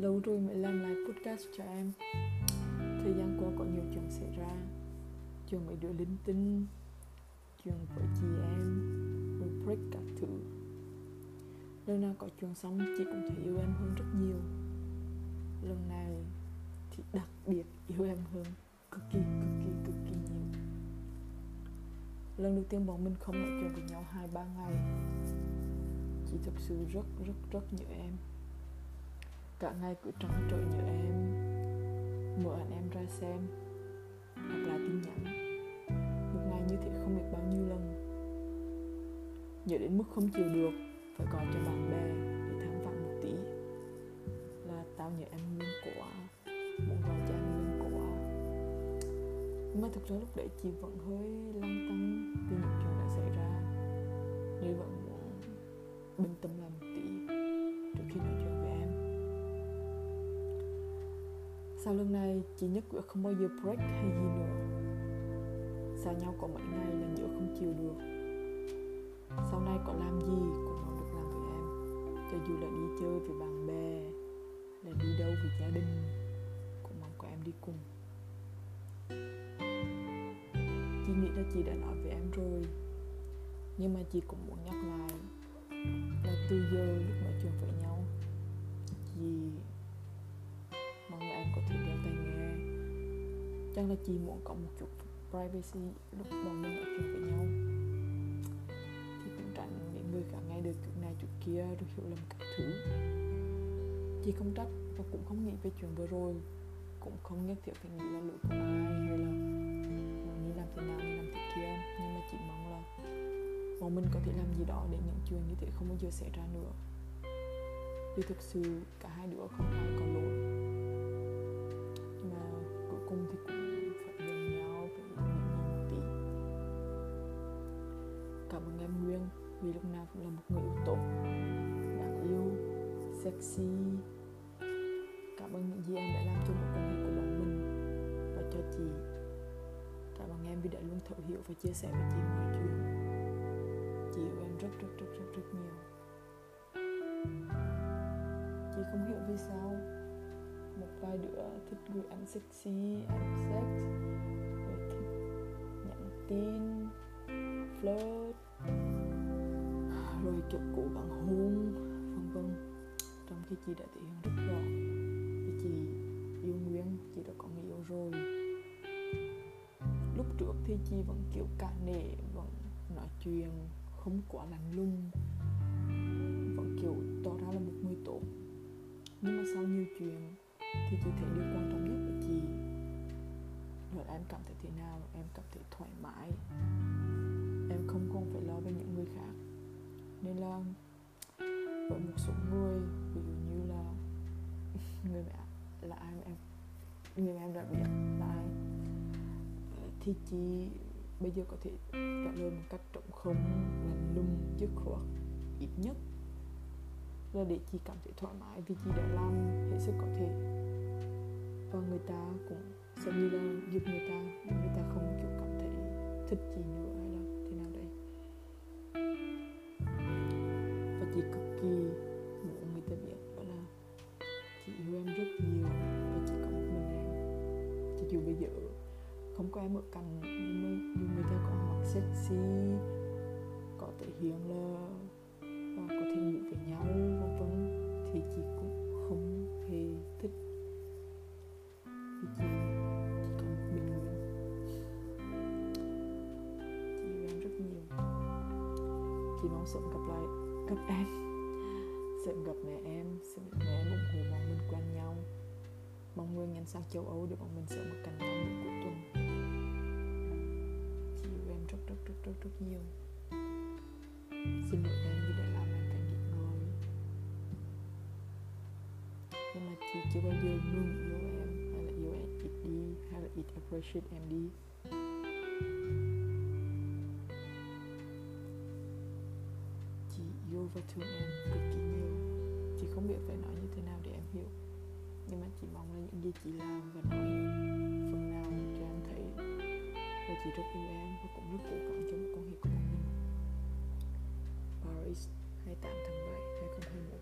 lâu rồi mới làm lại podcast cho em. Thời gian qua có nhiều chuyện xảy ra. Chuyện mấy đứa linh tinh Chuyện với chị em Rồi break các thứ. Lần nào có chuyện xong chị cũng thấy yêu em hơn rất nhiều. Lần này thì đặc biệt yêu em hơn Cực kỳ, cực kỳ, cực kỳ nhiều. Lần đầu tiên bọn mình không nói chuyện với nhau hai ba ngày. Chị thực sự rất, rất, rất nhớ em. Cả ngày cứ trăn trội nhớ em. Mở ảnh em ra xem. Hoặc là tin nhắn. Một ngày như thế không biết bao nhiêu lần. Nhớ đến mức không chịu được. Phải gọi cho bạn bè để thăm vọng một tí. Là tao nhớ em nguyên quá muốn gọi cho anh nguyên quá nhưng mà thực ra lúc đấy chị vẫn hơi lăng tăng vì những chuyện đã xảy ra. Nên vẫn bình tâm lại một tí, trước khi nói chuyện với em. Sau lần này, chị nhất quyết không bao giờ break hay gì nữa. Xa nhau có mấy ngày là nhớ không chịu được? Sau này có làm gì cũng mong được làm với em. Cho dù là đi chơi với bạn bè, là đi đâu với gia đình, cũng mong có em đi cùng. Chị nghĩ là chị đã nói với em rồi, nhưng mà chị cũng muốn nhắc lại là từ giờ lúc nói chuyện với nhau chị mong là em có thể đeo tai nghe. Chắc là chị muốn có một chút privacy lúc bọn mình nói chuyện với nhau thì cũng tránh những người cả nghe được chuyện này chuyện kia rồi hiểu lầm các thứ. Chị không trách và cũng không nghĩ về chuyện vừa rồi. Cũng không nhất thiết phải nghĩ là lỗi của ai hay là như làm thế nào như làm thế kia. Nhưng mà chị mong là bọn mình có thể làm gì đó để những chuyện như thế không bao giờ xảy ra nữa. Vì thực sự cả hai đứa không ai có lỗi. Nhưng mà cuối cùng thì cũng phải gần nhau phải nhịn nhịn một tí. Cảm ơn em Nguyên, vì lúc nào cũng là một người yêu tốt. Đáng yêu, sexy. Cảm ơn những gì em đã làm cho một quan hệ của bọn mình và cho chị. Cảm ơn em vì đã luôn thấu hiểu và chia sẻ với chị mọi chuyện rất rất rất rất rất nhiều. Chị không hiểu vì sao một vài đứa thích gửi ảnh sexy, ảnh sex, rồi thích nhắn tin, flirt, rồi kiểu cũ bạn hôn vân vân. Trong khi chị đã thể hiện rất rõ vì chị yêu Nguyên, chị đã có người yêu rồi. Lúc trước thì chị vẫn kiểu cả nể, vẫn nói chuyện không quá lạnh lùng. Vẫn kiểu tỏ ra là một người tốt. Nhưng mà sau nhiều chuyện thì chị thấy điều quan trọng nhất của chị. Là em cảm thấy thế nào? Em cảm thấy thoải mái. Em không còn phải lo về những người khác. Nên là với một số người, ví dụ như là người mẹ, là ai mà em người mà em đã biết là ai, thì chị bây giờ có thể trả lời một cách trống không, lạnh lùng dứt khoát ít nhất là để chị cảm thấy thoải mái vì chị đã làm hết sức có thể. Và người ta cũng sẽ như là giúp người ta người ta không kiểu cảm thấy thích chị nữa hay là thế nào đấy. Và chị cực kỳ muốn người ta biết đó là chị yêu em rất nhiều và chỉ có một mình em. Chị dù bây giờ không có em ở cạnh nhưng mà dù người ta có mặc sexy, có thể hiện là và có thể ngủ với nhau vân vân thì chị cũng không hề thích. Vì chị chỉ có một mình Nguyên chị yêu em rất nhiều. Chị mong sớm gặp lại gặp em sớm gặp mẹ em sớm mẹ em ủng hộ bọn mình quen nhau. Mong Nguyên nhanh sang châu Âu để bọn mình sớm được cạnh nhau những cuối tuần rất rất rất rất nhiều. Xin được em vì đã làm em phải nghỉ ngơi. Nhưng mà chị chưa bao giờ ngừng yêu em. Hay là yêu em ít đi, hay là ít appreciate em đi. Chị yêu và thương em cực kỳ nhiều. Chị không biết phải nói như thế nào để em hiểu. Nhưng mà chị mong là những gì chị làm và nói phần nào cho em thấy. Và chị rất yêu em và cũng rất cố gắng cho mối quan hệ của bọn mình Paris 28 tháng 7 2021